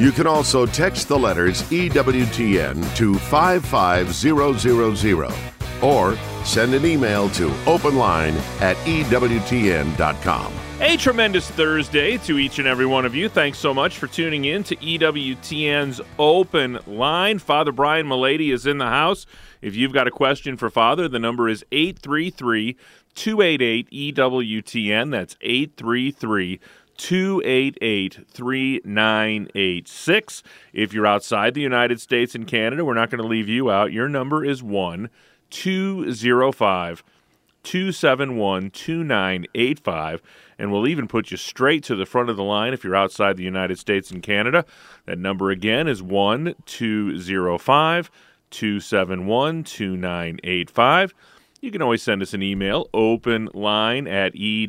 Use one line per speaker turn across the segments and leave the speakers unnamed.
You can also text the letters EWTN to 55000 or send an email to openline at EWTN.com.
A tremendous Thursday to each and every one of you. Thanks so much for tuning in to EWTN's Open Line. Father Brian Mullady is in the house. If you've got a question for Father, the number is 833 288 EWTN. That's 833 288 3986. If you're outside the United States and Canada, we're not going to leave you out. Your number is 1 205 271 2985. And we'll even put you straight to the front of the line if you're outside the United States and Canada. That number again is 1 205 271 2985. You can always send us an email, openline at EWTN.com,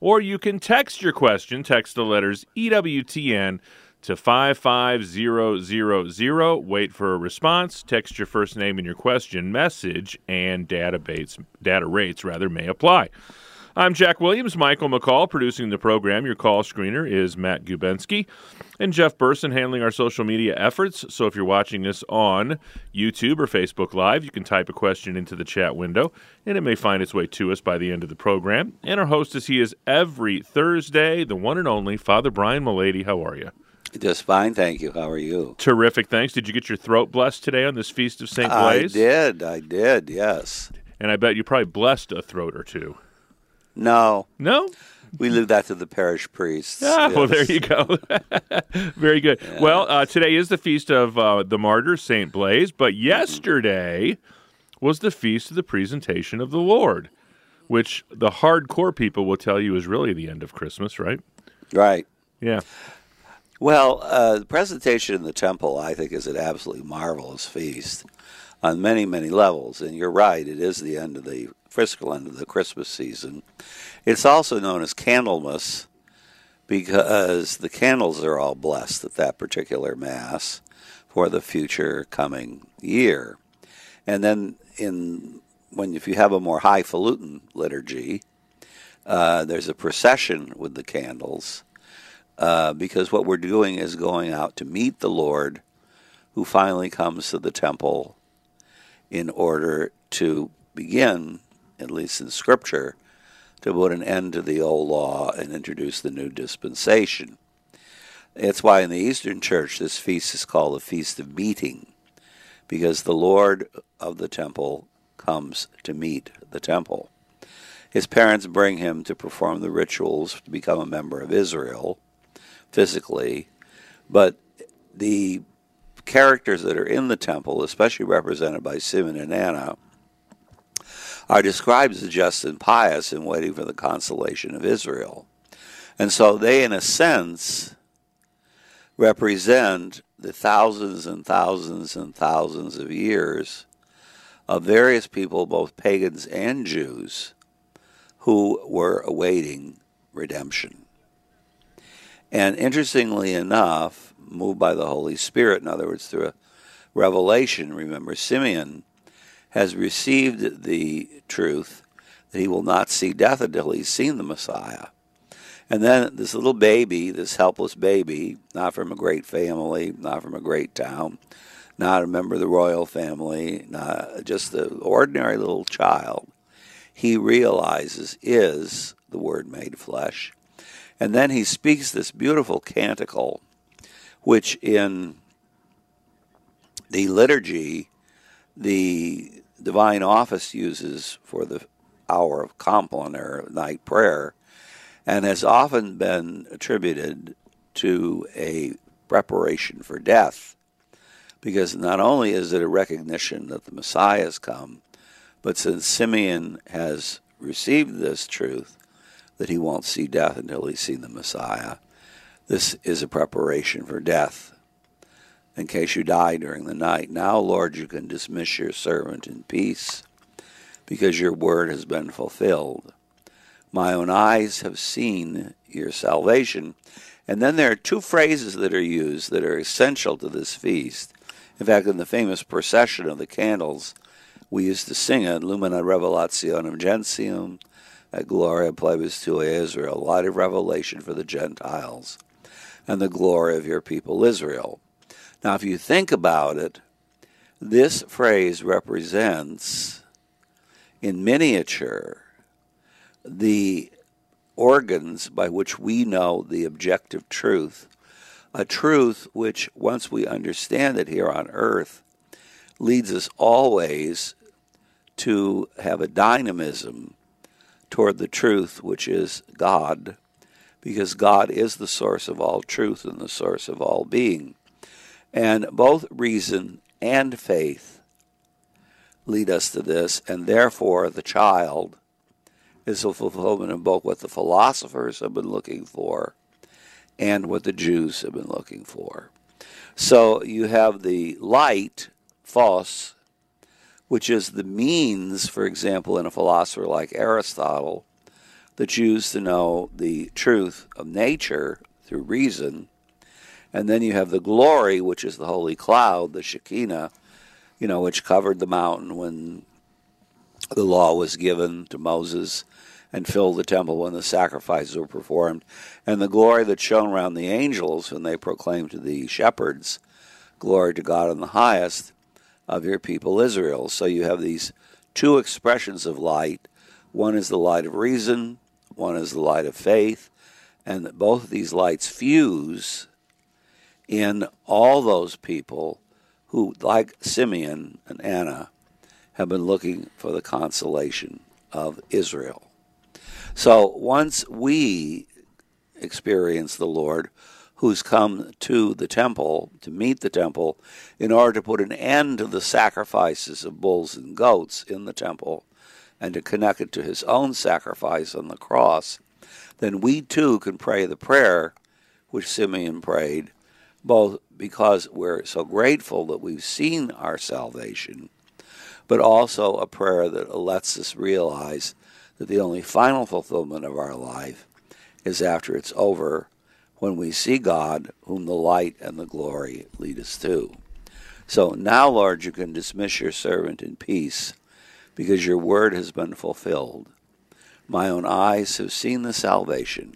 or you can text your question. Text the letters EWTN to 55000. Wait for a response. Text your first name and your question, message, and data rates rather may apply. I'm Jack Williams, Michael McCall producing the program. Your call screener is Matt Gubensky, and Jeff Burson handling our social media efforts. So if you're watching us on YouTube or Facebook Live, you can type a question into the chat window, and it may find its way to us by the end of the program. And our host, is he is every Thursday, the one and only Father Brian Mullady. How are you?
Just fine, thank you. How are you?
Terrific, thanks. Did you get your throat blessed today on this feast of St. Blaise?
I did, I did, yes.
And I bet you probably blessed a throat or two.
No,
No?
we leave that to the parish priests.
Ah, well, there you go. Very good. Well, uh, today is the feast of uh, the martyr, St. Blaise, but yesterday was the feast of the presentation of the Lord, which the hardcore people will tell you is really the end of Christmas, right?
Right.
Yeah.
Well, uh, the presentation in the temple, I think, is an absolutely marvelous feast on many, many levels. And you're right, it is the end of the end of the Christmas season. It's also known as Candlemas because the candles are all blessed at that particular Mass for the future coming year. And then, in when if you have a more highfalutin liturgy, uh, there's a procession with the candles uh, because what we're doing is going out to meet the Lord who finally comes to the temple in order to begin, at least in Scripture, to put an end to the old law and introduce the new dispensation. It's why in the Eastern Church this feast is called the Feast of Meeting, because the Lord of the temple comes to meet the temple. His parents bring him to perform the rituals to become a member of Israel physically, but the characters that are in the temple, especially represented by Simeon and Anna, are described as just and pious and waiting for the consolation of Israel. And so they, in a sense, represent the thousands and thousands and thousands of years of various people, both pagans and Jews, who were awaiting redemption. And interestingly enough, moved by the Holy Spirit, in other words, through a revelation, remember, Simeon has received the truth that he will not see death until he's seen the Messiah. And then this little baby, this helpless baby, not from a great family, not from a great town, not a member of the royal family, not just the ordinary little child, he realizes is the Word made flesh. And then he speaks this beautiful canticle, which in the liturgy, the divine office uses for the hour of compline or night prayer, and has often been attributed to a preparation for death. Because not only is it a recognition that the Messiah has come, but since Simeon has received this truth, that he won't see death until he's seen the Messiah, this is a preparation for death. In case you die during the night. Now, Lord, you can dismiss your servant in peace because your word has been fulfilled. My own eyes have seen your salvation. And then there are two phrases that are used that are essential to this feast. In fact, in the famous procession of the candles, we used to sing it, Lumina Revelationem Gentium, at Gloria Plebis Tua Israel, light of revelation for the Gentiles, and the glory of your people Israel. Now, if you think about it, this phrase represents, in miniature, the organs by which we know the objective truth, a truth which, once we understand it here on earth, leads us always to have a dynamism toward the truth, which is God, because God is the source of all truth and the source of all being. And both reason and faith lead us to this, and therefore the child is a fulfillment of both what the philosophers have been looking for and what the Jews have been looking for. So you have the light, phos, which is the means, for example, in a philosopher like Aristotle, the Jews to know the truth of nature through reason. And then you have the glory, which is the holy cloud, the Shekinah, you know, which covered the mountain when the law was given to Moses and filled the temple when the sacrifices were performed. And the glory that shone around the angels when they proclaimed to the shepherds, Glory to God in the highest of your people Israel. So you have these two expressions of light. One is the light of reason, one is the light of faith, and both of these lights fuse in all those people who, like Simeon and Anna, have been looking for the consolation of Israel. So once we experience the Lord, who's come to the temple, to meet the temple, in order to put an end to the sacrifices of bulls and goats in the temple and to connect it to his own sacrifice on the cross, then we too can pray the prayer which Simeon prayed, both because we're so grateful that we've seen our salvation, but also a prayer that lets us realize that the only final fulfillment of our life is after it's over when we see God, whom the light and the glory lead us to. So now, Lord, you can dismiss your servant in peace, because your word has been fulfilled. My own eyes have seen the salvation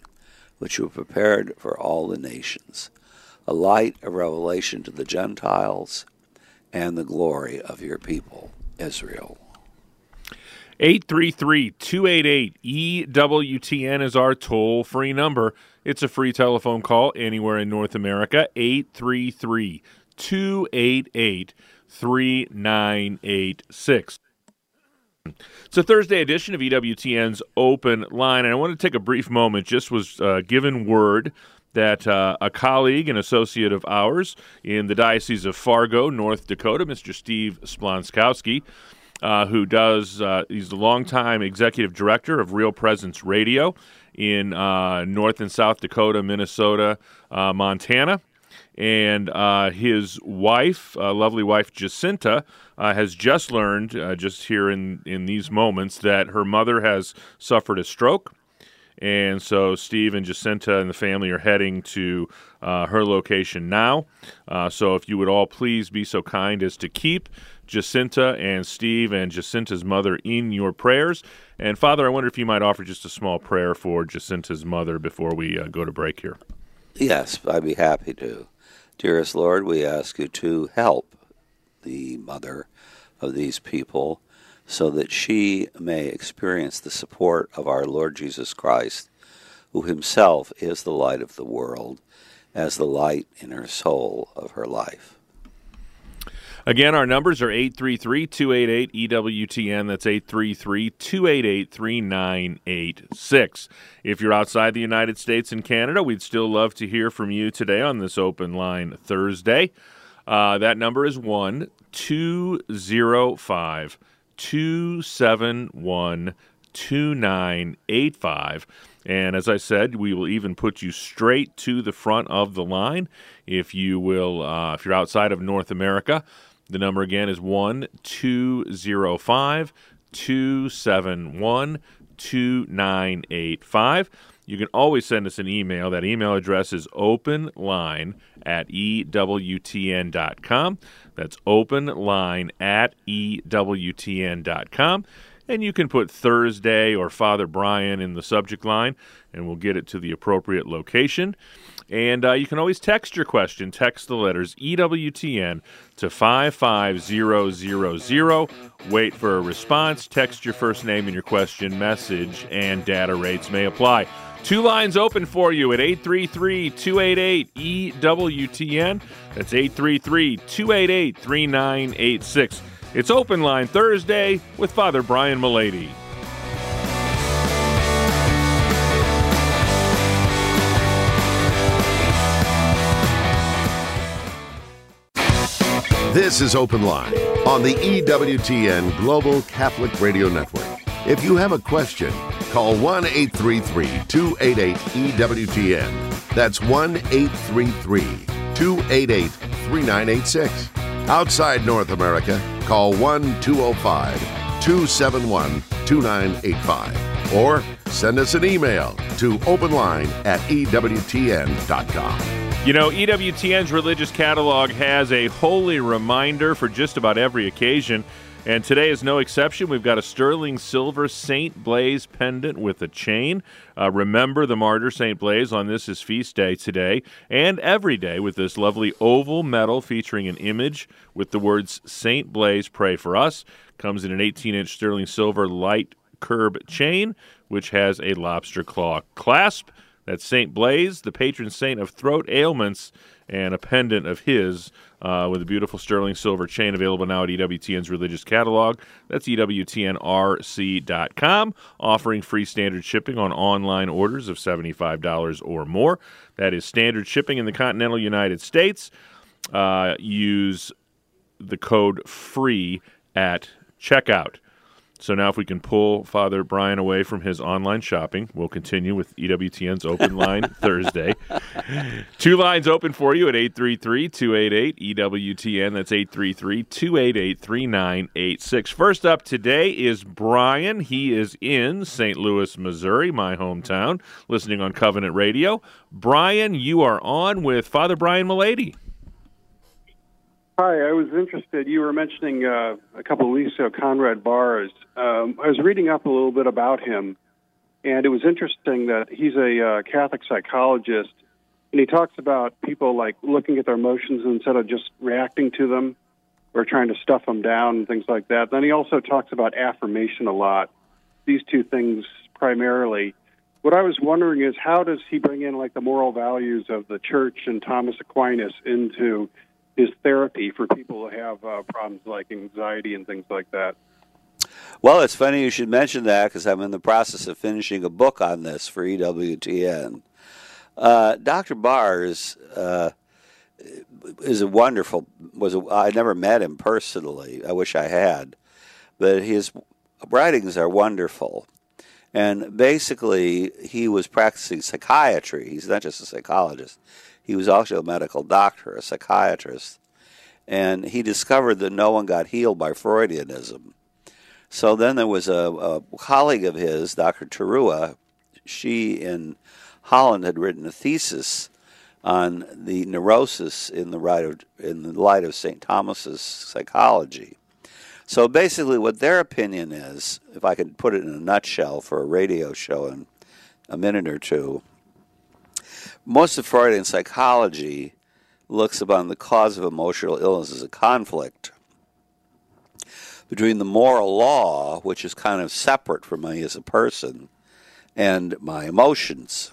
which you have prepared for all the nations, a light of revelation to the Gentiles and the glory of your people, Israel.
833 288 EWTN is our toll free number. It's a free telephone call anywhere in North America. 833 288 3986. It's a Thursday edition of EWTN's Open Line, and I want to take a brief moment. Just was uh, given word that uh, a colleague and associate of ours in the Diocese of Fargo, North Dakota, Mr. Steve Splonskowski, uh, who does, uh, he's the longtime executive director of Real Presence Radio in uh, North and South Dakota, Minnesota, uh, Montana. And uh, his wife, lovely wife Jacinta, has just learned, just here in, in these moments, that her mother has suffered a stroke. And so Steve and Jacinta and the family are heading to uh, her location now. Uh, so if you would all please be so kind as to keep Jacinta and Steve and Jacinta's mother in your prayers. And Father, I wonder if you might offer just a small prayer for Jacinta's mother before we uh, go to break here.
Yes, I'd be happy to. Dearest Lord, we ask you to help the mother of these people so that she may experience the support of our Lord Jesus Christ, who himself is the light of the world, as the light in her soul of her life.
Again, our numbers are 833 288 EWTN. That's 833 288 3986. If you're outside the United States and Canada, we'd still love to hear from you today on this open line Thursday. Uh, that number is 1 205 271 2985. And as I said, we will even put you straight to the front of the line if you will, uh, if you're outside of North America. The number again is 1 205 271 2985. You can always send us an email. That email address is openline at EWTN.com. That's openline at EWTN.com. And you can put Thursday or Father Brian in the subject line, and we'll get it to the appropriate location. And uh, you can always text your question. Text the letters EWTN to 55000. Wait for a response. Text your first name and your question, message, and data rates may apply. Two lines open for you at 833 288 EWTN. That's 833 288 3986. It's Open Line Thursday with Father Brian Mullady.
This is Open Line on the EWTN Global Catholic Radio Network. If you have a question, call 1 833 288 EWTN. That's 1 833 288 3986. Outside North America, call 1 205 271 2985 or send us an email to openline at EWTN.com.
You know, EWTN's religious catalog has a holy reminder for just about every occasion. And today is no exception. We've got a sterling silver St. Blaise pendant with a chain. Uh, remember the martyr St. Blaise on this is feast day today and every day with this lovely oval medal featuring an image with the words St. Blaise, pray for us. Comes in an 18 inch sterling silver light curb chain, which has a lobster claw clasp. That's St. Blaise, the patron saint of throat ailments, and a pendant of his uh, with a beautiful sterling silver chain available now at EWTN's religious catalog. That's EWTNRC.com, offering free standard shipping on online orders of $75 or more. That is standard shipping in the continental United States. Uh, use the code FREE at checkout. So now, if we can pull Father Brian away from his online shopping, we'll continue with EWTN's Open Line Thursday. Two lines open for you at 833 288 EWTN. That's 833 288 3986. First up today is Brian. He is in St. Louis, Missouri, my hometown, listening on Covenant Radio. Brian, you are on with Father Brian Mullady.
Hi, I was interested. You were mentioning uh, a couple of weeks ago Conrad Baars. Um, I was reading up a little bit about him, and it was interesting that he's a uh, Catholic psychologist, and he talks about people like looking at their emotions instead of just reacting to them or trying to stuff them down and things like that. Then he also talks about affirmation a lot. These two things primarily. What I was wondering is how does he bring in like the moral values of the church and Thomas Aquinas into his therapy for people who have uh, problems like anxiety and things like that.
Well, it's funny you should mention that because I'm in the process of finishing a book on this for EWTN. Uh, Dr. Baars uh, is a wonderful. Was a, I never met him personally. I wish I had, but his writings are wonderful. And basically, he was practicing psychiatry. He's not just a psychologist. He was also a medical doctor, a psychiatrist, and he discovered that no one got healed by Freudianism. So then there was a, a colleague of his, Dr. Terruwe. She in Holland had written a thesis on the neurosis in the, light of, in the light of St. Thomas's psychology. So basically, what their opinion is, if I could put it in a nutshell for a radio show in a minute or two, most of Freudian psychology looks upon the cause of emotional illness as a conflict between the moral law, which is kind of separate from me as a person, and my emotions.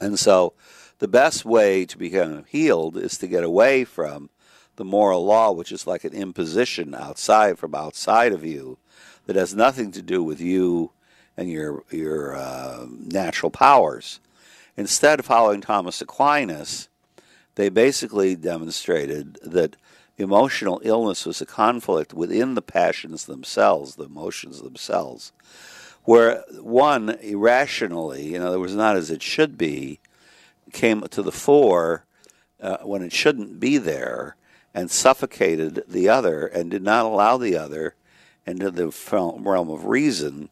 And so the best way to become healed is to get away from the moral law, which is like an imposition outside from outside of you that has nothing to do with you and your your uh, natural powers. Instead of following Thomas Aquinas, they basically demonstrated that emotional illness was a conflict within the passions themselves, the emotions themselves, where one irrationally, in other words, not as it should be, came to the fore uh, when it shouldn't be there and suffocated the other and did not allow the other into the realm of reason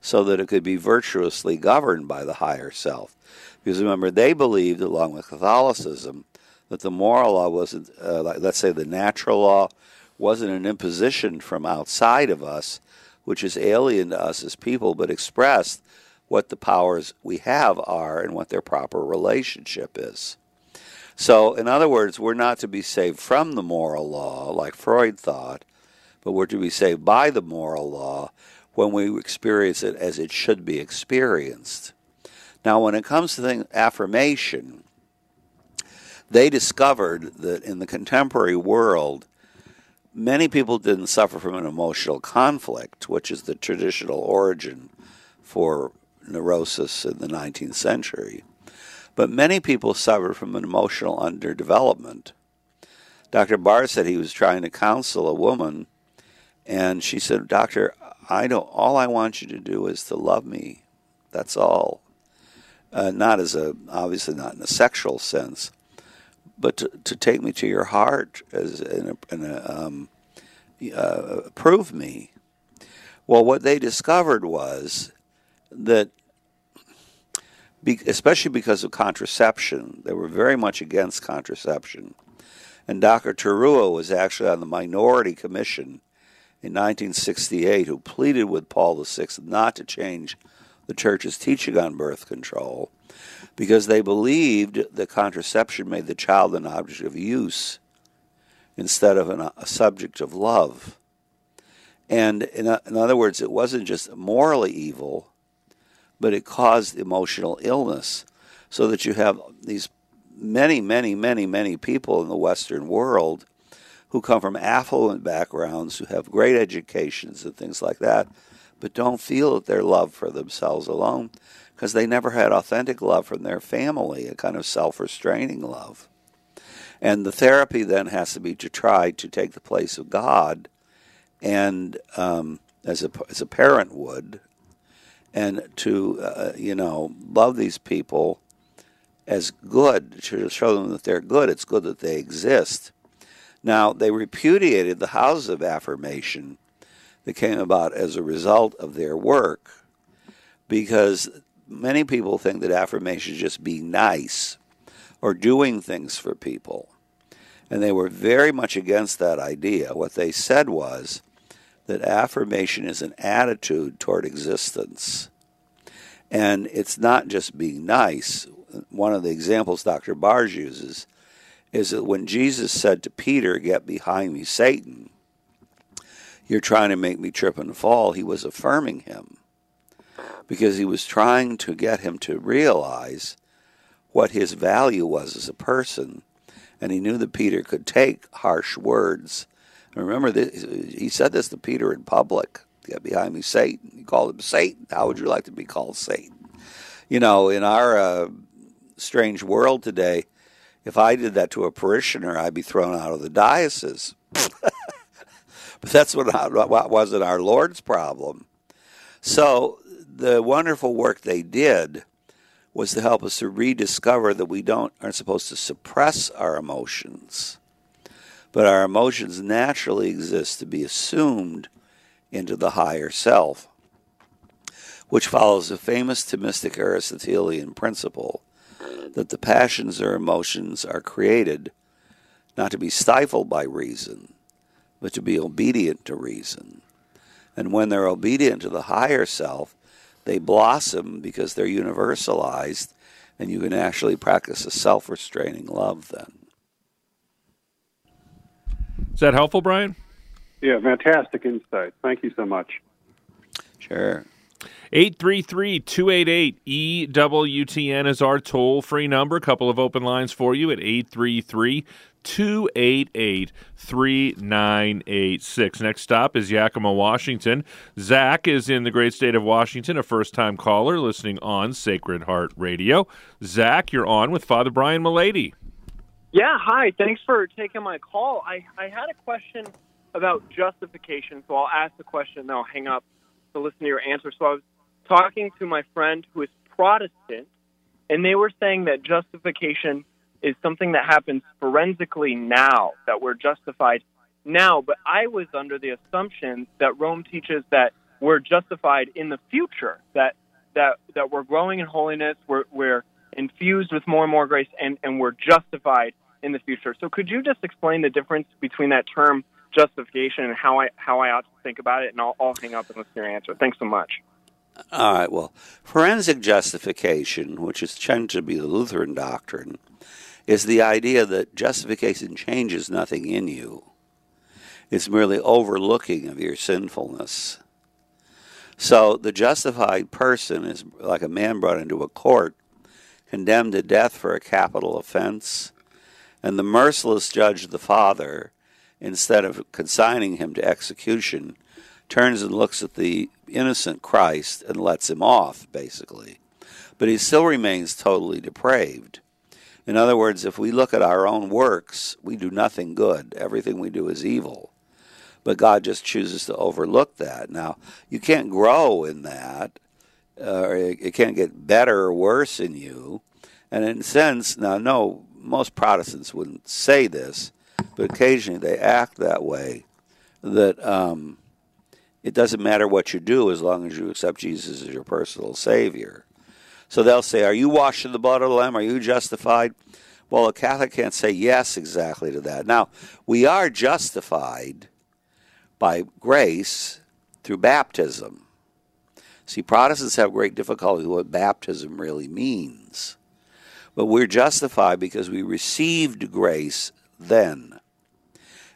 so that it could be virtuously governed by the higher self. Because remember, they believed, along with Catholicism, that the moral law wasn't, uh, like, let's say, the natural law wasn't an imposition from outside of us, which is alien to us as people, but expressed what the powers we have are and what their proper relationship is. So, in other words, we're not to be saved from the moral law, like Freud thought, but we're to be saved by the moral law when we experience it as it should be experienced. Now, when it comes to affirmation, they discovered that in the contemporary world, many people didn't suffer from an emotional conflict, which is the traditional origin for neurosis in the 19th century. But many people suffered from an emotional underdevelopment. Dr. Barr said he was trying to counsel a woman, and she said, Doctor, I don't, all I want you to do is to love me. That's all. Uh, not as a, obviously not in a sexual sense, but to, to take me to your heart as in a, in a um, uh, prove me. Well, what they discovered was that, be, especially because of contraception, they were very much against contraception. And Dr. Terruwe was actually on the minority commission in 1968 who pleaded with Paul VI not to change the church's teaching on birth control because they believed that contraception made the child an object of use instead of an, a subject of love. And in, in other words, it wasn't just morally evil, but it caused emotional illness. So that you have these many, many, many, many people in the Western world who come from affluent backgrounds, who have great educations and things like that, but don't feel their they're for themselves alone because they never had authentic love from their family, a kind of self restraining love. And the therapy then has to be to try to take the place of God and um, as, a, as a parent would, and to, uh, you know, love these people as good, to show them that they're good. It's good that they exist. Now, they repudiated the houses of affirmation that came about as a result of their work because many people think that affirmation is just being nice or doing things for people. And they were very much against that idea. What they said was that affirmation is an attitude toward existence. And it's not just being nice. One of the examples Dr. Baars uses is that when Jesus said to Peter, Get behind me, Satan, you're trying to make me trip and fall, he was affirming him because he was trying to get him to realize what his value was as a person. And he knew that Peter could take harsh words. And remember, this, he said this to Peter in public Get behind me, Satan. He called him Satan. How would you like to be called Satan? You know, in our uh, strange world today, if I did that to a parishioner, I'd be thrown out of the diocese. but that's what, what wasn't our Lord's problem. So the wonderful work they did was to help us to rediscover that we don't aren't supposed to suppress our emotions, but our emotions naturally exist to be assumed into the higher self, which follows the famous Thomistic Aristotelian principle that the passions or emotions are created not to be stifled by reason, but to be obedient to reason. And when they're obedient to the higher self, they blossom because they're universalized, and you can actually practice a self restraining love then.
Is that helpful, Brian?
Yeah, fantastic insight. Thank you so much.
Sure.
833 288 EWTN is our toll free number. A couple of open lines for you at 833 288 3986. Next stop is Yakima, Washington. Zach is in the great state of Washington, a first time caller listening on Sacred Heart Radio. Zach, you're on with Father Brian Mullady.
Yeah, hi. Thanks for taking my call. I, I had a question about justification, so I'll ask the question and then I'll hang up to listen to your answer. So I was talking to my friend who is Protestant, and they were saying that justification is something that happens forensically now, that we're justified now. But I was under the assumption that Rome teaches that we're justified in the future, that that that we're growing in holiness, we're we're infused with more and more grace, and and we're justified in the future. So could you just explain the difference between that term justification and how I how I ought to think about it? And I'll, I'll hang up and listen to your answer. Thanks so much.
All right. Well, forensic justification, which is tended to be the Lutheran doctrine, is the idea that justification changes nothing in you. It's merely overlooking of your sinfulness. So the justified person is like a man brought into a court, condemned to death for a capital offense, and the merciless judge, the Father, instead of consigning him to execution, turns and looks at the innocent Christ and lets him off, basically. But he still remains totally depraved. In other words, if we look at our own works, we do nothing good. Everything we do is evil but God just chooses to overlook that. Now, you can't grow in that, uh, or it can't get better or worse in you. And in a sense, now, no, most Protestants wouldn't say this, but occasionally they act that way that um, it doesn't matter what you do as long as you accept Jesus as your personal Savior. So they'll say, Are you washed in the blood of the Lamb? Are you justified? Well, a Catholic can't say yes exactly to that. Now, we are justified by grace through baptism. See, Protestants have great difficulty with what baptism really means. But we're justified because we received grace then.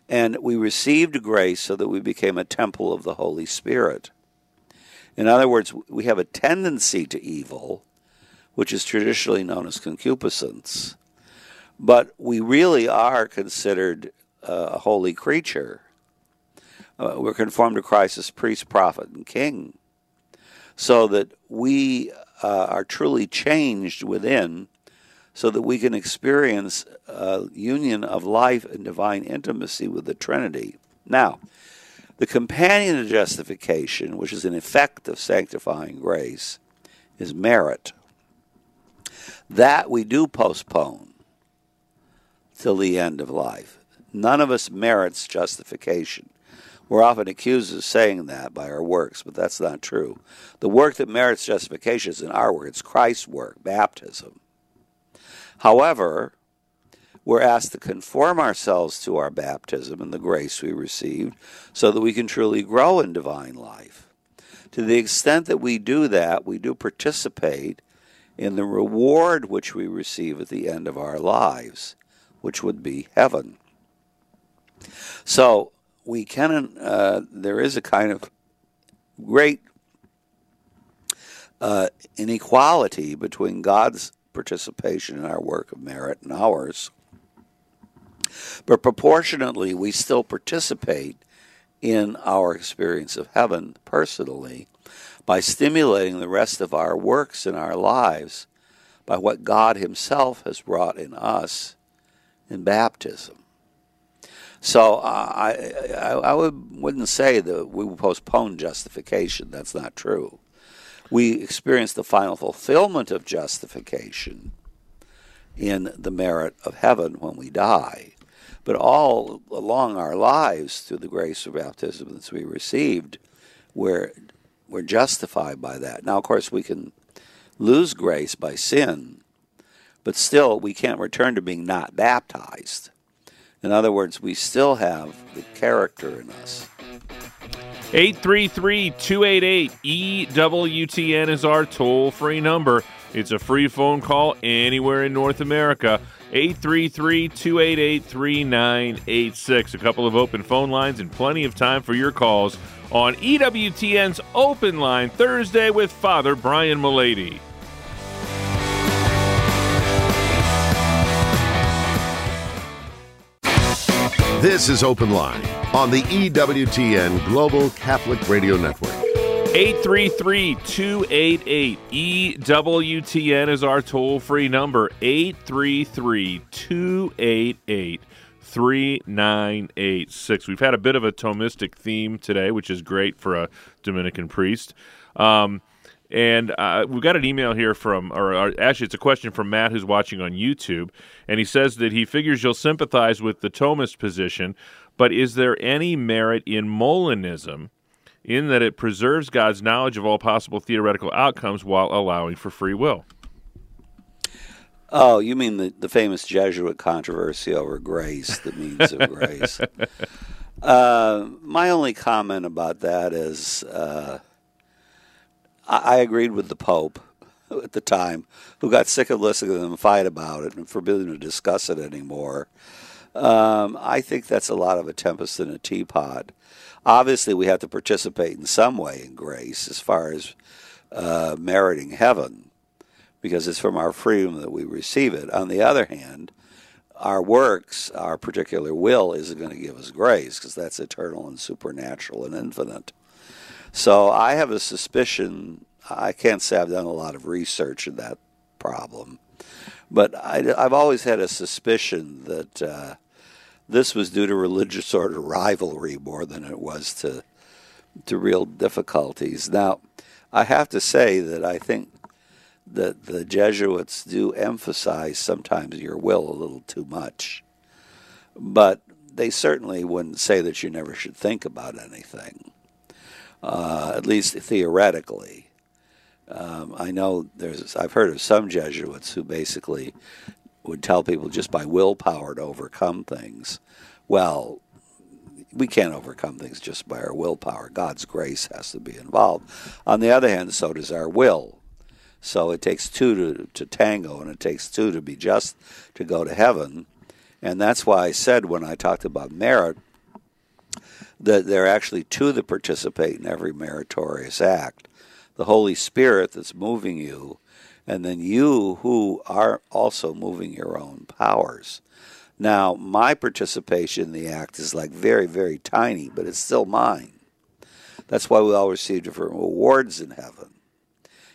And we received grace so that we became a temple of the Holy Spirit. In other words, we have a tendency to evil, which is traditionally known as concupiscence, but we really are considered a holy creature uh, we're conformed to Christ as priest, prophet, and king, so that we uh, are truly changed within, so that we can experience a union of life and divine intimacy with the Trinity. Now, the companion of justification, which is an effect of sanctifying grace, is merit. That we do postpone till the end of life. None of us merits justification. We're often accused of saying that by our works, but that's not true. The work that merits justification is in our work, it's Christ's work, baptism. However, we're asked to conform ourselves to our baptism and the grace we received so that we can truly grow in divine life. To the extent that we do that, we do participate in the reward which we receive at the end of our lives, which would be heaven. So, we can, uh, there is a kind of great uh, inequality between God's participation in our work of merit and ours. But proportionately, we still participate in our experience of heaven personally by stimulating the rest of our works in our lives by what God Himself has wrought in us in baptism. So uh, I, I, I would, wouldn't say that we postpone justification. That's not true. We experience the final fulfillment of justification in the merit of heaven when we die. But all along our lives, through the grace of baptism that we received, we're, we're justified by that. Now, of course, we can lose grace by sin, but still we can't return to being not baptized. In other words, we still have the character in us.
833 288 EWTN is our toll free number. It's a free phone call anywhere in North America. 833 288 3986. A couple of open phone lines and plenty of time for your calls on EWTN's Open Line Thursday with Father Brian Mullady.
This is Open Line on the EWTN Global Catholic Radio Network.
833 288 EWTN is our toll free number. 833 288 3986. We've had a bit of a Thomistic theme today, which is great for a Dominican priest. Um, And uh, we've got an email here from, or, or, actually, it's a question from Matt who's watching on YouTube. And he says that he figures you'll sympathize with the Thomist position, but is there any merit in Molinism in that it preserves God's knowledge of all possible theoretical outcomes while allowing for free will?
Oh, you mean the, the famous Jesuit controversy over grace, the means of grace? Uh, my only comment about that is uh, I, I, agreed with the Pope at the time, who got sick of listening to them fight about it and forbidden to discuss it anymore. Um, I think that's a lot of a tempest in a teapot. Obviously, we have to participate in some way in grace as far as uh, meriting heaven because it's from our freedom that we receive it. On the other hand, our works, our particular will, isn't going to give us grace because that's eternal and supernatural and infinite. So I have a suspicion. I can't say I've done a lot of research in that problem, but I, have always had a suspicion that uh, this was due to religious sort of rivalry more than it was to to real difficulties. Now, I have to say that I think that the Jesuits do emphasize sometimes your will a little too much. But they certainly wouldn't say that you never should think about anything, uh, at least theoretically. Um, I know there's, I've heard of some Jesuits who basically would tell people just by willpower to overcome things. Well, we can't overcome things just by our willpower. God's grace has to be involved. On the other hand, so does our will. So it takes two to, to tango, and it takes two to be just to go to heaven. And that's why I said when I talked about merit that there are actually two that participate in every meritorious act the Holy Spirit that's moving you, and then you who are also moving your own powers. Now, my participation in the act is like very, very tiny, but it's still mine. That's why we all receive different rewards in heaven.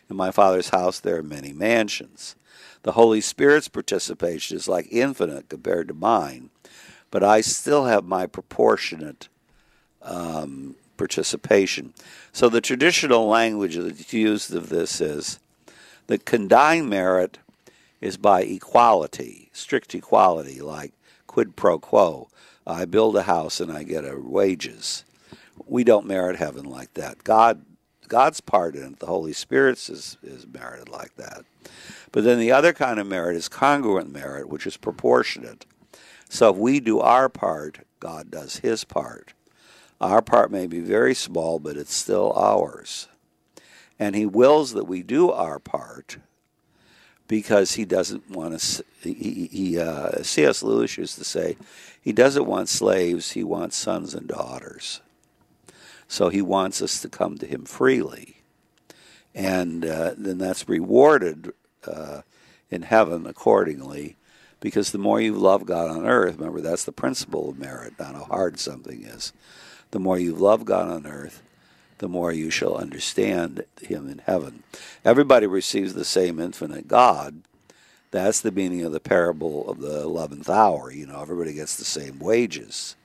In my Father's house there are many mansions. The Holy Spirit's participation is like infinite compared to mine, but I still have my proportionate um, participation. So the traditional language that's used of this is that condign merit is by equality, strict equality, like quid pro quo. I build a house and I get a wages. We don't merit heaven like that. God God's part in it. The Holy Spirit's is, is merited like that. But then the other kind of merit is congruent merit, which is proportionate. So if we do our part, God does his part. Our part may be very small, but it's still ours. And he wills that we do our part because he doesn't want to. He, he uh, C.S. Lewis used to say, he doesn't want slaves, he wants sons and daughters. So he wants us to come to him freely. And uh, then that's rewarded uh, in heaven accordingly, because the more you love God on earth, remember that's the principle of merit, not how hard something is. The more you love God on earth, the more you shall understand him in heaven. Everybody receives the same infinite God. That's the meaning of the parable of the 11th hour. You know, everybody gets the same wages.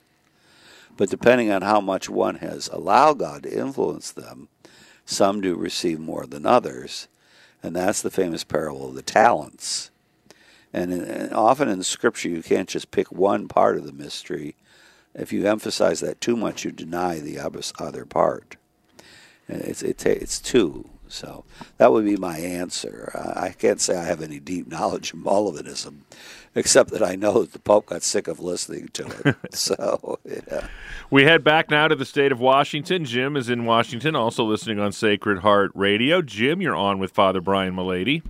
But depending on how much one has allowed God to influence them, some do receive more than others. And that's the famous parable of the talents. And, in, and often in Scripture, you can't just pick one part of the mystery. If you emphasize that too much, you deny the other part. And it's, it, it's two. So that would be my answer. I can't say I have any deep knowledge of Molinism, except that I know that the Pope got sick of listening to it. so, yeah.
We head back now to the state of Washington. Jim is in Washington, also listening on Sacred Heart Radio. Jim, you're on with Father Brian Mullady.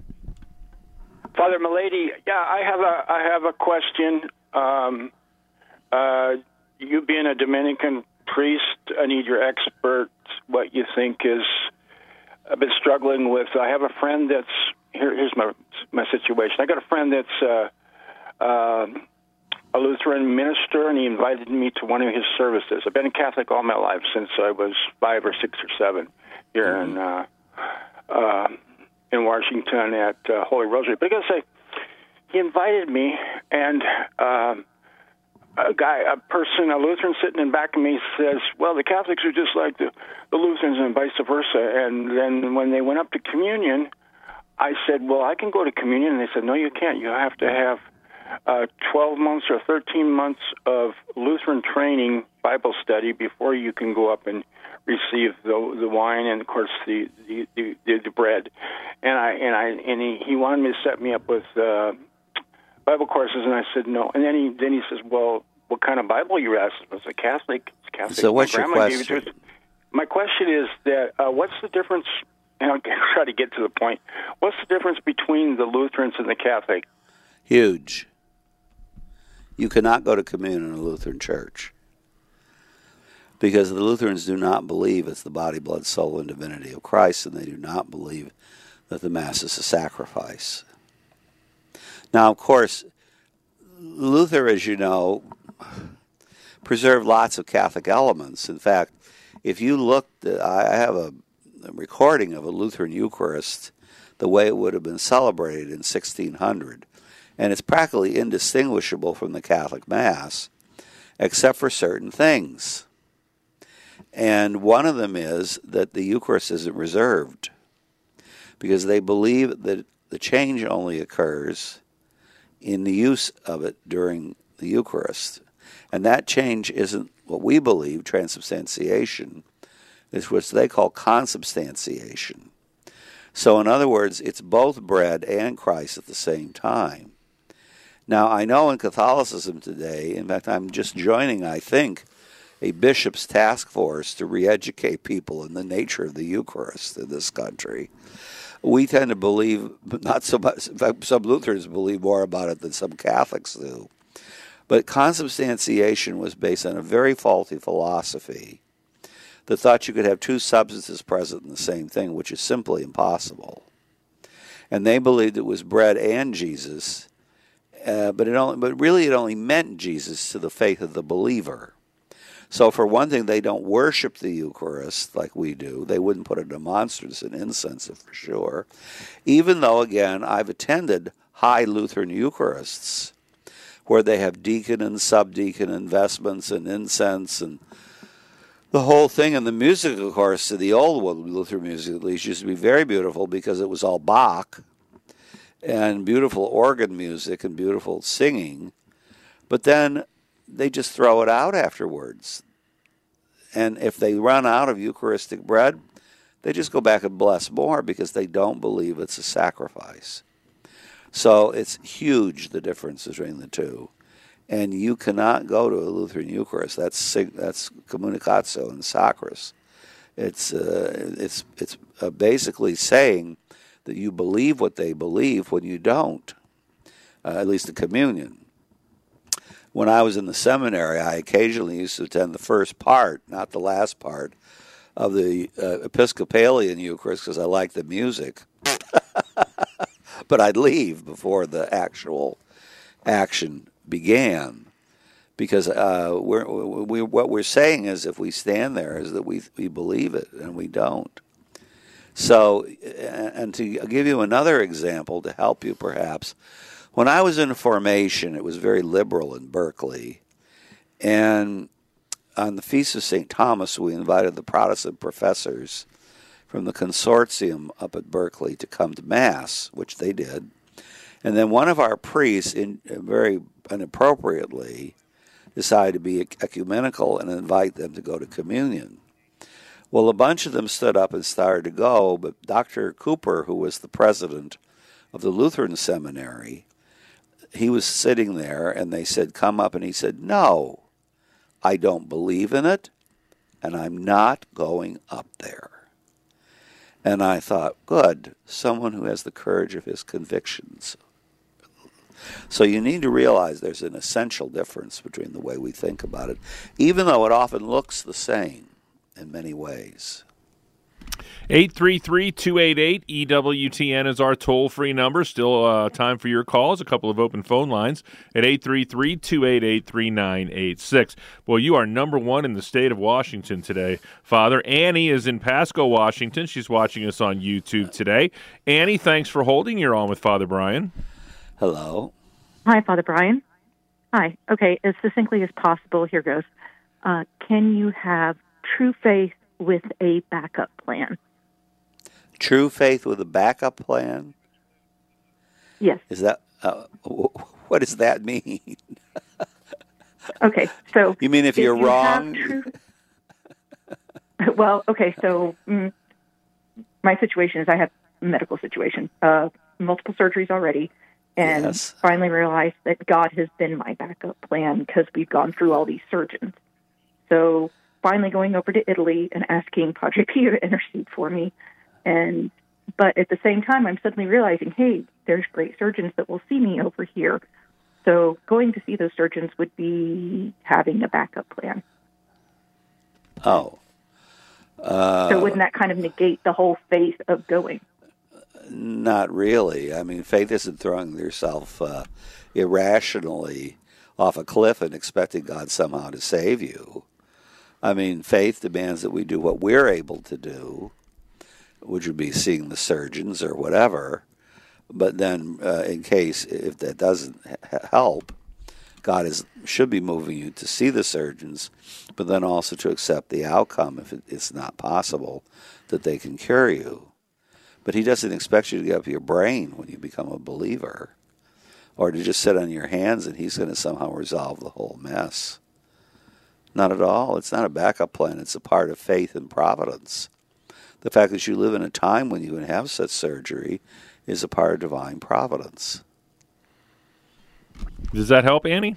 Father Mullady, yeah, I have a I have a question. Um, uh, you being a Dominican priest, I need your expert. What you think is I've been struggling with. I have a friend that's here, here's my my situation. I got a friend that's uh, uh, a Lutheran minister, and he invited me to one of his services. I've been a Catholic all my life since I was five or six or seven here in uh, uh, in Washington at uh, Holy Rosary. But I gotta say, he invited me, and um, a guy, a person, a Lutheran sitting in back of me says, "Well, the Catholics are just like the, the Lutherans and vice versa." And then when they went up to communion, I said, "Well, I can go to communion." And they said, "No, you can't. You have to have uh, 12 months or 13 months of Lutheran training, Bible study before you can go up and receive the the wine and of course the the the, the bread." And I and I and he, he wanted me to set me up with. Uh, Bible courses, and I said no. And then he then he says, "Well, what kind of Bible you asked?" I was a Catholic. It's Catholic.
So what's
My
your
grandma gave it to
question?
My question is that uh, what's the difference? And I'll try to get to the point. What's the difference between the Lutherans and the Catholic?
Huge. You cannot go to communion in a Lutheran church because the Lutherans do not believe it's the body, blood, soul, and divinity of Christ, and they do not believe that the Mass is a sacrifice. Now, of course, Luther, as you know, preserved lots of Catholic elements. In fact, if you look, I have a, recording of a Lutheran Eucharist, the way it would have been celebrated in 1600, and it's practically indistinguishable from the Catholic Mass, except for certain things. And one of them is that the Eucharist isn't reserved, because they believe that the change only occurs in the use of it during the Eucharist. And that change isn't what we believe, transubstantiation, it's what they call consubstantiation. So, in other words, it's both bread and Christ at the same time. Now, I know in Catholicism today, in fact, I'm just joining, I think, a bishop's task force to re educate people in the nature of the Eucharist in this country. We tend to believe, not so much, in fact, some Lutherans believe more about it than some Catholics do. But consubstantiation was based on a very faulty philosophy that thought you could have two substances present in the same thing, which is simply impossible. And they believed it was bread and Jesus, uh, but it only, but really it only meant Jesus to the faith of the believer. So for one thing, they don't worship the Eucharist like we do. They wouldn't put in monstrance and incense for sure. Even though, again, I've attended high Lutheran Eucharists where they have deacon and subdeacon investments and incense and the whole thing. And the music, of course, to the old one, Lutheran music at least, used to be very beautiful because it was all Bach and beautiful organ music and beautiful singing. But then they just throw it out afterwards. And if they run out of Eucharistic bread, they just go back and bless more because they don't believe it's a sacrifice. So it's huge the difference between the two. And you cannot go to a Lutheran Eucharist. That's that's communicatio in sacris. It's uh, it's it's uh, basically saying that you believe what they believe when you don't. Uh, at least the communion. When I was in the seminary, I occasionally used to attend the first part, not the last part, of the uh, Episcopalian Eucharist because I liked the music. but I'd leave before the actual action began because uh, we're, we, what we're saying is if we stand there is that we, we believe it and we don't. So, and to give you another example to help you perhaps, when I was in formation, it was very liberal in Berkeley. And on the Feast of St. Thomas, we invited the Protestant professors from the consortium up at Berkeley to come to Mass, which they did. And then one of our priests, in, uh, very inappropriately, decided to be ecumenical and invite them to go to communion. Well, a bunch of them stood up and started to go, but Dr. Cooper, who was the president of the Lutheran seminary, he was sitting there and they said, Come up. And he said, No, I don't believe in it, and I'm not going up there. And I thought, good, someone who has the courage of his convictions. So you need to realize there's an essential difference between the way we think about it, even though it often looks the same in many ways.
833-288-EWTN is our toll-free number. Still uh, time for your calls. A couple of open phone lines at 833-288-3986. Well, you are number one in the state of Washington today. Father Annie is in Pasco, Washington. She's watching us on YouTube today. Annie, thanks for holding. You're on with Father Brian.
Hello.
Hi, Father Brian. Hi. Okay, as succinctly as possible, here goes. Uh, can you have true faith with a backup plan?
True faith with a backup plan?
Yes.
Is that uh, what does that mean?
okay, so
you mean if,
if
you're
you
wrong?
True... well, okay, so mm, my situation is I have a medical situation, uh, multiple surgeries already, and
Yes.
finally realized that God has been my backup plan because we've gone through all these surgeons. So finally going over to Italy and asking Padre Pio to intercede for me, and but at the same time I'm suddenly realizing, hey, there's great surgeons that will see me over here. So going to see those surgeons would be having a backup plan.
Oh. Uh,
So wouldn't that kind of negate the whole faith of going?
Not really. I mean, faith isn't throwing yourself uh, irrationally off a cliff and expecting God somehow to save you. I mean, faith demands that we do what we're able to do, which would be seeing the surgeons or whatever. But then, uh, in case if that doesn't h- help, God is should be moving you to see the surgeons, but then also to accept the outcome if it, it's not possible that they can cure you. But He doesn't expect you to give up your brain when you become a believer, or to just sit on your hands and He's going to somehow resolve the whole mess. Not at all. It's not a backup plan. It's a part of faith and providence. The fact that you live in a time when you can have such surgery is a part of divine providence.
Does that help, Annie?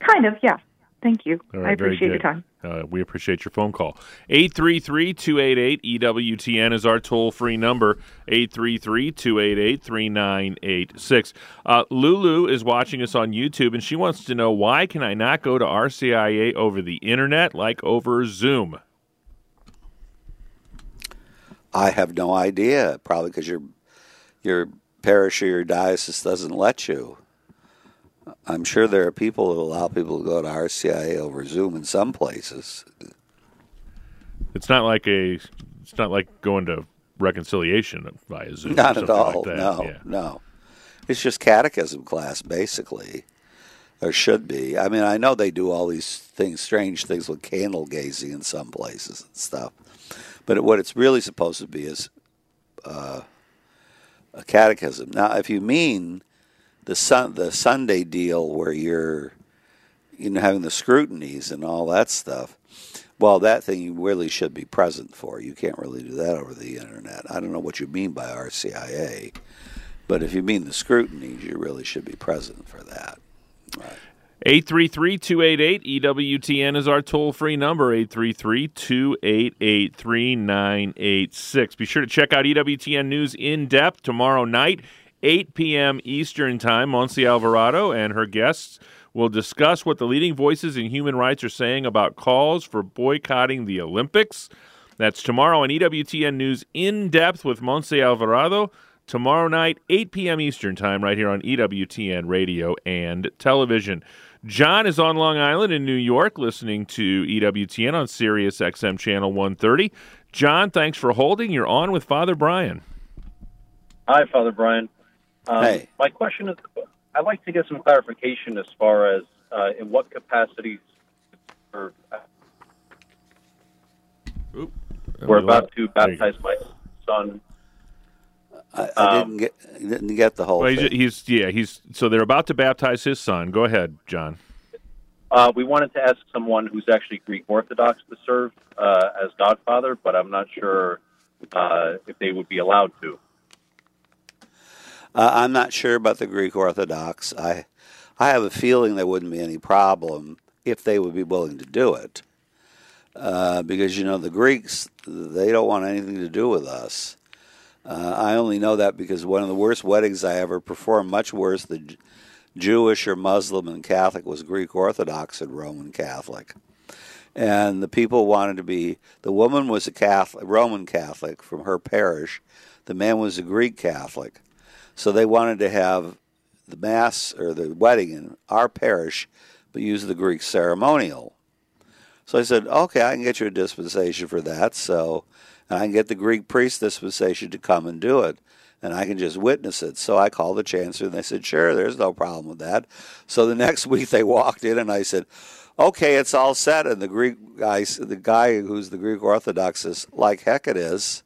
Kind of, yeah. Thank you.
All right,
I appreciate your time.
Uh, we appreciate your phone call. 833 288 EWTN is our toll free number. 833 288 3986. Uh, Lulu is watching us on YouTube and she wants to know why can I not go to RCIA over the internet like over Zoom?
I have no idea. Probably because your your parish or your diocese doesn't let you. I'm sure there are people that allow people to go to RCIA over Zoom in some places.
It's not like a. It's not like going to reconciliation via Zoom. or
Not at all.
Like that.
no,
Yeah.
no. It's just catechism class, basically, or should be. I mean, I know they do all these things, strange things with candle gazing in some places and stuff, but what it's really supposed to be is uh, a catechism. Now, if you mean the sun, the Sunday deal where you're, you know, having the scrutinies and all that stuff. Well, that thing you really should be present for. You can't really do that over the internet. I don't know what you mean by RCIA, but if you mean the scrutinies, you really should be present for that.
833 288 EWTN is our toll free number, 833 288 3986. Be sure to check out EWTN News in depth tomorrow night, 8 p.m. Eastern Time. Montse Alvarado and her guests will discuss what the leading voices in human rights are saying about calls for boycotting the Olympics. That's tomorrow on EWTN News in depth with Montse Alvarado. Tomorrow night, 8 p.m. Eastern Time, right here on EWTN Radio and Television. John is on Long Island in New York listening to EWTN on Sirius XM Channel 130. John, thanks for holding. You're on with Father Brian.
Hi, Father Brian. Um,
Hey.
My question is I'd like to get some clarification as far as uh, in what capacities or, uh, we're about to baptize my son.
I, I
Um,
didn't get didn't get the whole
Well,
thing.
he's, he's yeah he's so they're about to baptize his son. Go ahead, John.
Uh, we wanted to ask someone who's actually Greek Orthodox to serve uh, as Godfather, but I'm not sure uh, if they would be allowed to.
Uh, I'm not sure about the Greek Orthodox. I I have a feeling there wouldn't be any problem if they would be willing to do it, uh, because you know the Greeks they don't want anything to do with us. Uh, I only know that because one of the worst weddings I ever performed, much worse than Jewish or Muslim and Catholic, was Greek Orthodox and Roman Catholic. And the people wanted to be. The woman was a Catholic, Roman Catholic from her parish. The man was a Greek Catholic. So they wanted to have the mass or the wedding in our parish, but use the Greek ceremonial. So I said, okay, I can get you a dispensation for that. So and I can get the Greek priest dispensation to come and do it. and I can just witness it. So I called the chancellor, and they said, "Sure, there's no problem with that." So the next week they walked in, and I said, "Okay, it's all set." And the Greek guy, the guy who's the Greek Orthodox, is like, "Heck, it is."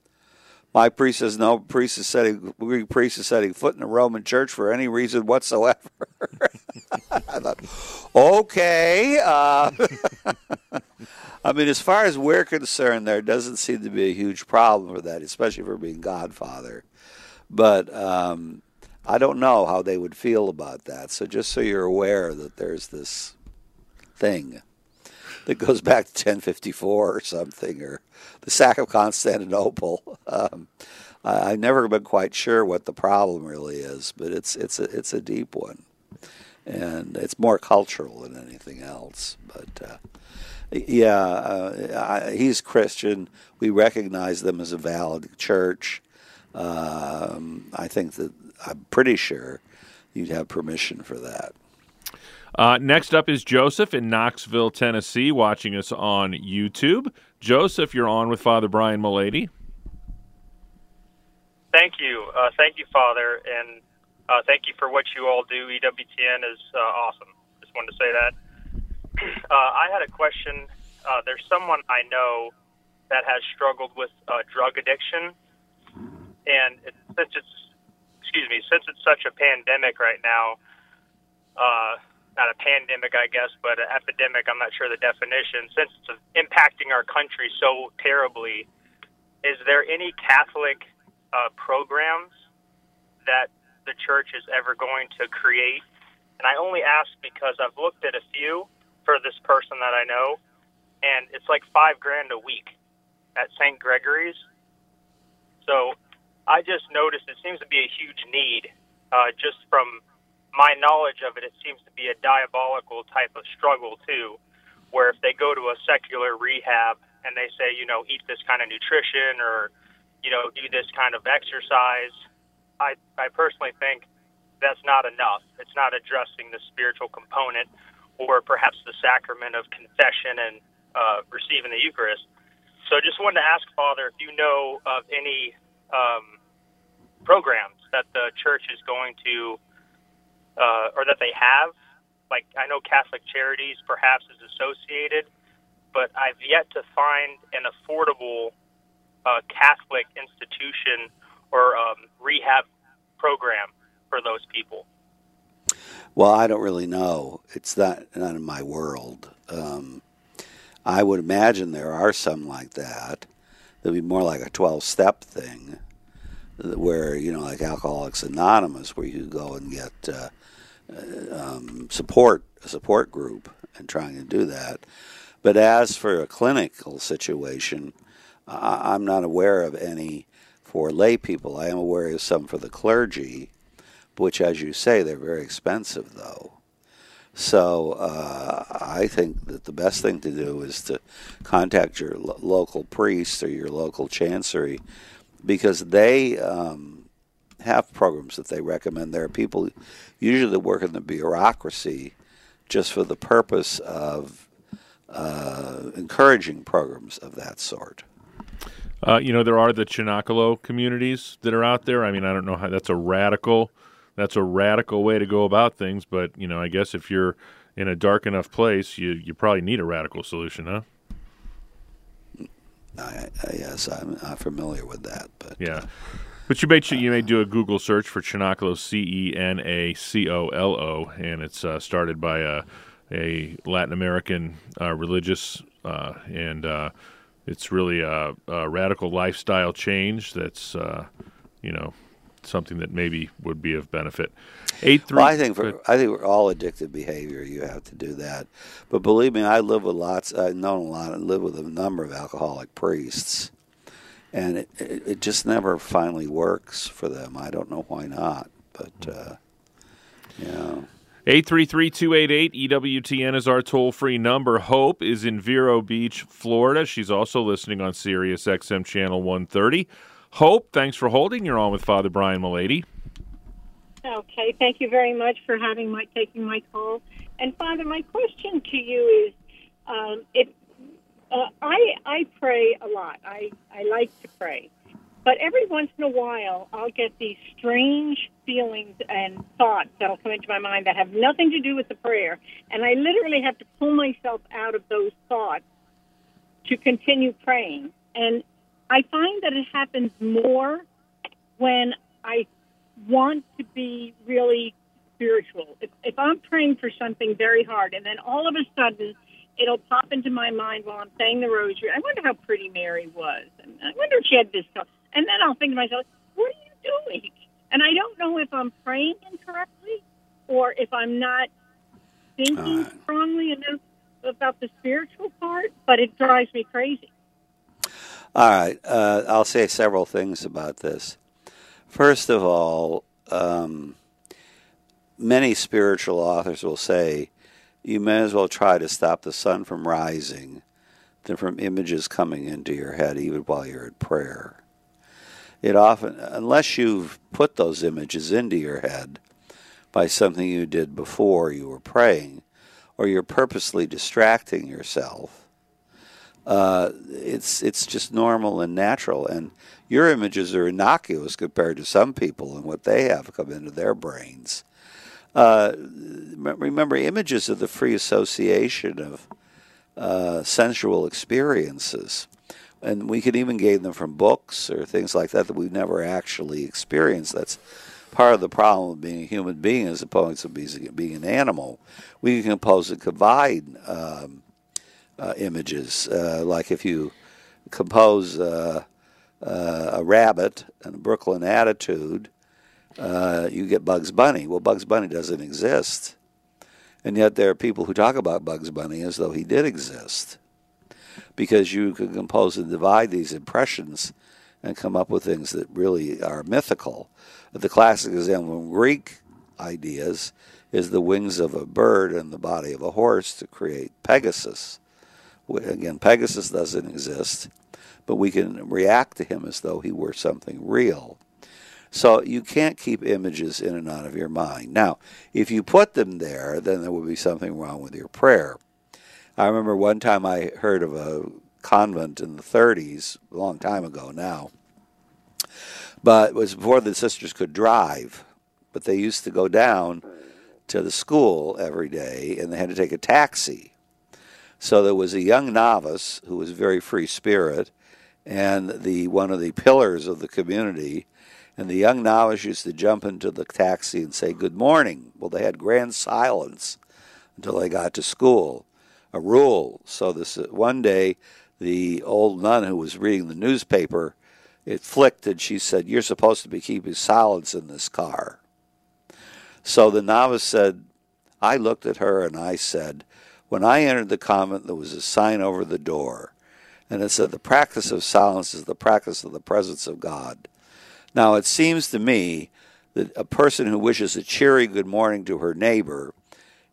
My priest says no. Priest is setting Greek priest is setting foot in the Roman Church for any reason whatsoever. I thought, okay. Uh, I mean, as far as we're concerned, there doesn't seem to be a huge problem for that, especially for being Godfather. But um, I don't know how they would feel about that. So just so you're aware that there's this thing that goes back to 1054 or something, or the sack of Constantinople. Um, I, I've never been quite sure what the problem really is, but it's it's a it's a deep one, and it's more cultural than anything else. But uh, yeah, uh, I, he's Christian. We recognize them as a valid church. Um, I think that I'm pretty sure you'd have permission for that.
Uh, next up is Joseph in Knoxville, Tennessee, watching us on YouTube. Joseph, you're on with Father Brian Mullady.
Thank you. Uh, thank you, Father, and uh, thank you for what you all do. EWTN is uh, awesome. Just wanted to say that. Uh, I had a question. Uh, there's someone I know that has struggled with drug addiction, and it, since it's excuse me, since it's such a pandemic right now, not a pandemic, I guess, but an epidemic. I'm not sure the definition. Since it's impacting our country so terribly, is there any Catholic uh, programs that the church is ever going to create? And I only ask because I've looked at a few for this person that I know, and it's like five grand a week at St. Gregory's. So I just noticed it seems to be a huge need uh, just from my knowledge of it, it seems to be a diabolical type of struggle too, where if they go to a secular rehab and they say, you know, eat this kind of nutrition or, you know, do this kind of exercise, I I personally think that's not enough. It's not addressing the spiritual component or perhaps the sacrament of confession and uh, receiving the Eucharist. So I just wanted to ask, Father, if you know of any um, programs that the church is going to uh, or that they have. Like I know Catholic Charities perhaps is associated, but I've yet to find an affordable uh, Catholic institution or um, rehab program for those people.
Well, I don't really know. It's not not in my world. Um, I would imagine there are some like that. There'd be more like a twelve-step thing, where you know, like Alcoholics Anonymous, where you go and get uh, um, support a support group and trying to do that. But as for a clinical situation, I'm not aware of any for lay people. I am aware of some for the clergy, which, as you say, they're very expensive, though. So uh, I think that the best thing to do is to contact your lo- local priest or your local chancery because they um, have programs that they recommend. There are people usually that work in the bureaucracy just for the purpose of uh, encouraging programs of that sort.
Uh, you know, there are the Cenacolo communities that are out there. I mean, I don't know how that's a radical, that's a radical way to go about things. But you know, I guess if you're in a dark enough place, you you probably need a radical solution, huh?
I, I, yes, I'm, I'm familiar with that, but
yeah. Uh, but you may you may do a Google search for Cenacolo, C E N A C O L O, and it's uh, started by a, a Latin American uh, religious, uh, and uh, it's really a, a, radical lifestyle change. That's uh, you know something that maybe would be of benefit.
Eight three. Well, I think for I think we're all addictive behavior. You have to do that, but believe me, I live with lots. I've known a lot. I live with a number of alcoholic priests and it, it, it, just never finally works for them. I don't know why not, but uh, yeah.
833-288 EWTN is our toll-free number. Hope is in Vero Beach, Florida. She's also listening on Sirius XM channel 130. Hope, thanks for holding. You're on with Father Brian Mullady.
Okay, thank you very much for having my taking my call. And Father, my question to you is, um, if uh, I I pray a lot. I I like to pray, But every once in a while, I'll get these strange feelings and thoughts that'll come into my mind that have nothing to do with the prayer. And I literally have to pull myself out of those thoughts to continue praying. And I find that it happens more when I want to be really spiritual. If, if I'm praying for something very hard and then all of a sudden it'll pop into my mind while I'm saying the rosary, I wonder how pretty Mary was. And I wonder if she had this stuff. And then I'll think to myself, what are you doing? And I don't know if I'm praying incorrectly or if I'm not thinking
Uh.
strongly enough about the spiritual part, but it drives me crazy.
All right, uh, I'll say several things about this. First of all, um, many spiritual authors will say you may as well try to stop the sun from rising than from images coming into your head, even while you're at prayer. It often, unless you've put those images into your head by something you did before you were praying, or you're purposely distracting yourself, uh, it's it's just normal and natural. And your images are innocuous compared to some people and what they have come into their brains. Uh, remember, images are the free association of uh, sensual experiences. And we can even gain them from books or things like that that we've never actually experienced. That's part of the problem of being a human being as opposed to being, being an animal. We can compose and combine um, uh, images. Uh, like if you compose uh, uh, a rabbit and a Brooklyn attitude, uh, you get Bugs Bunny. Well, Bugs Bunny doesn't exist. And yet there are people who talk about Bugs Bunny as though he did exist. Because you can compose and divide these impressions and come up with things that really are mythical. The classic example of Greek ideas is the wings of a bird and the body of a horse to create Pegasus. Again, Pegasus doesn't exist, but we can react to him as though he were something real. So you can't keep images in and out of your mind. Now, if you put them there, then there would be something wrong with your prayer. I remember one time I heard of a convent in the 30s, a long time ago now, but it was before the sisters could drive. But they used to go down to the school every day, and they had to take a taxi. So there was a young novice who was very free spirit, and the one of the pillars of the community. And the young novice used to jump into the taxi and say, Good morning. Well, they had grand silence until they got to school, a rule. So this uh, one day, the old nun who was reading the newspaper, it flicked and she said, You're supposed to be keeping silence in this car. So the novice said, I looked at her and I said, When I entered the convent, there was a sign over the door, and it said, The practice of silence is the practice of the presence of God. Now, it seems to me that a person who wishes a cheery good morning to her neighbor,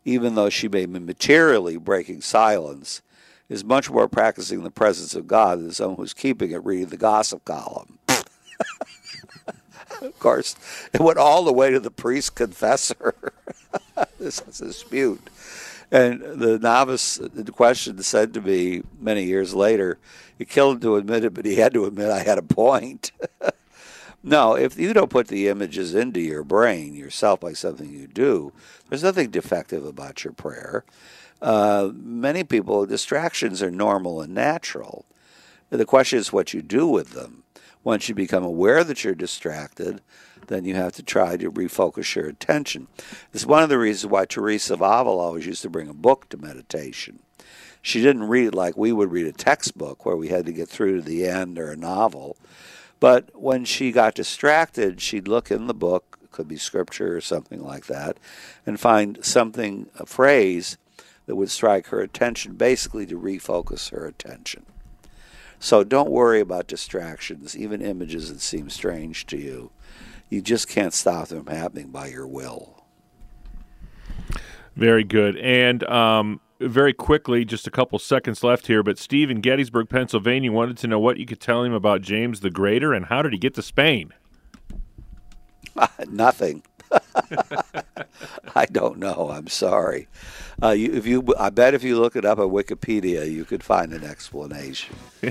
even though she may be materially breaking silence, is much more practicing the presence of God than someone who's keeping it reading the gossip column. of course, it went all the way to the priest confessor. this is a dispute. And the novice in question said to me many years later, it killed him to admit it, but he had to admit I had a point. no, if you don't put the images into your brain yourself by something you do, there's nothing defective about your prayer. Uh, many people, distractions are normal and natural. The question is what you do with them. Once you become aware that you're distracted, then you have to try to refocus your attention. It's one of the reasons why Teresa of Avila always used to bring a book to meditation. She didn't read it like we would read a textbook where we had to get through to the end or a novel. But when she got distracted, she'd look in the book, could be scripture or something like that, and find something, a phrase that would strike her attention, basically to refocus her attention. So don't worry about distractions, even images that seem strange to you. You just can't stop them happening by your will.
Very good. And um, very quickly, just a couple seconds left here, but Steve in Gettysburg, Pennsylvania wanted to know what you could tell him about James the Greater and how did he get to Spain?
Nothing. I don't know. I'm sorry. Uh, you, if you, I bet if you look it up at Wikipedia, you could find an explanation.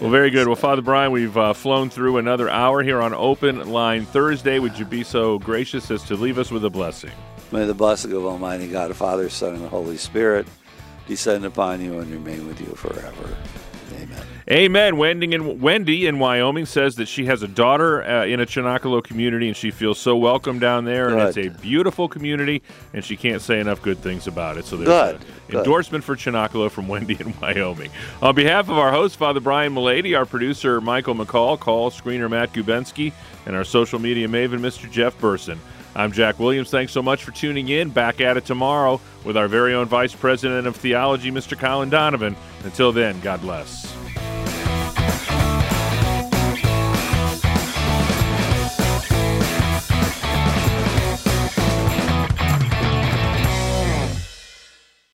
well, very good. Well, Father Brian, we've uh, flown through another hour here on Open Line Thursday. Would you be so gracious as to leave us with a blessing?
May the blessing of Almighty God, Father, Son, and the Holy Spirit descend upon you and remain with you forever. Amen.
Amen. Wendy in, Wendy in Wyoming says that she has a daughter uh, in a Cenacolo community and she feels so welcome down there.
Good.
And it's a beautiful community and she can't say enough good things about it. So there's an endorsement for Cenacolo from Wendy in Wyoming. On behalf of our host, Father Brian Mullady, our producer, Michael McCall, call screener Matt Gubensky, and our social media maven, Mr. Jeff Burson. I'm Jack Williams. Thanks so much for tuning in. Back at it tomorrow with our very own Vice President of Theology, Mr. Colin Donovan. Until then, God bless.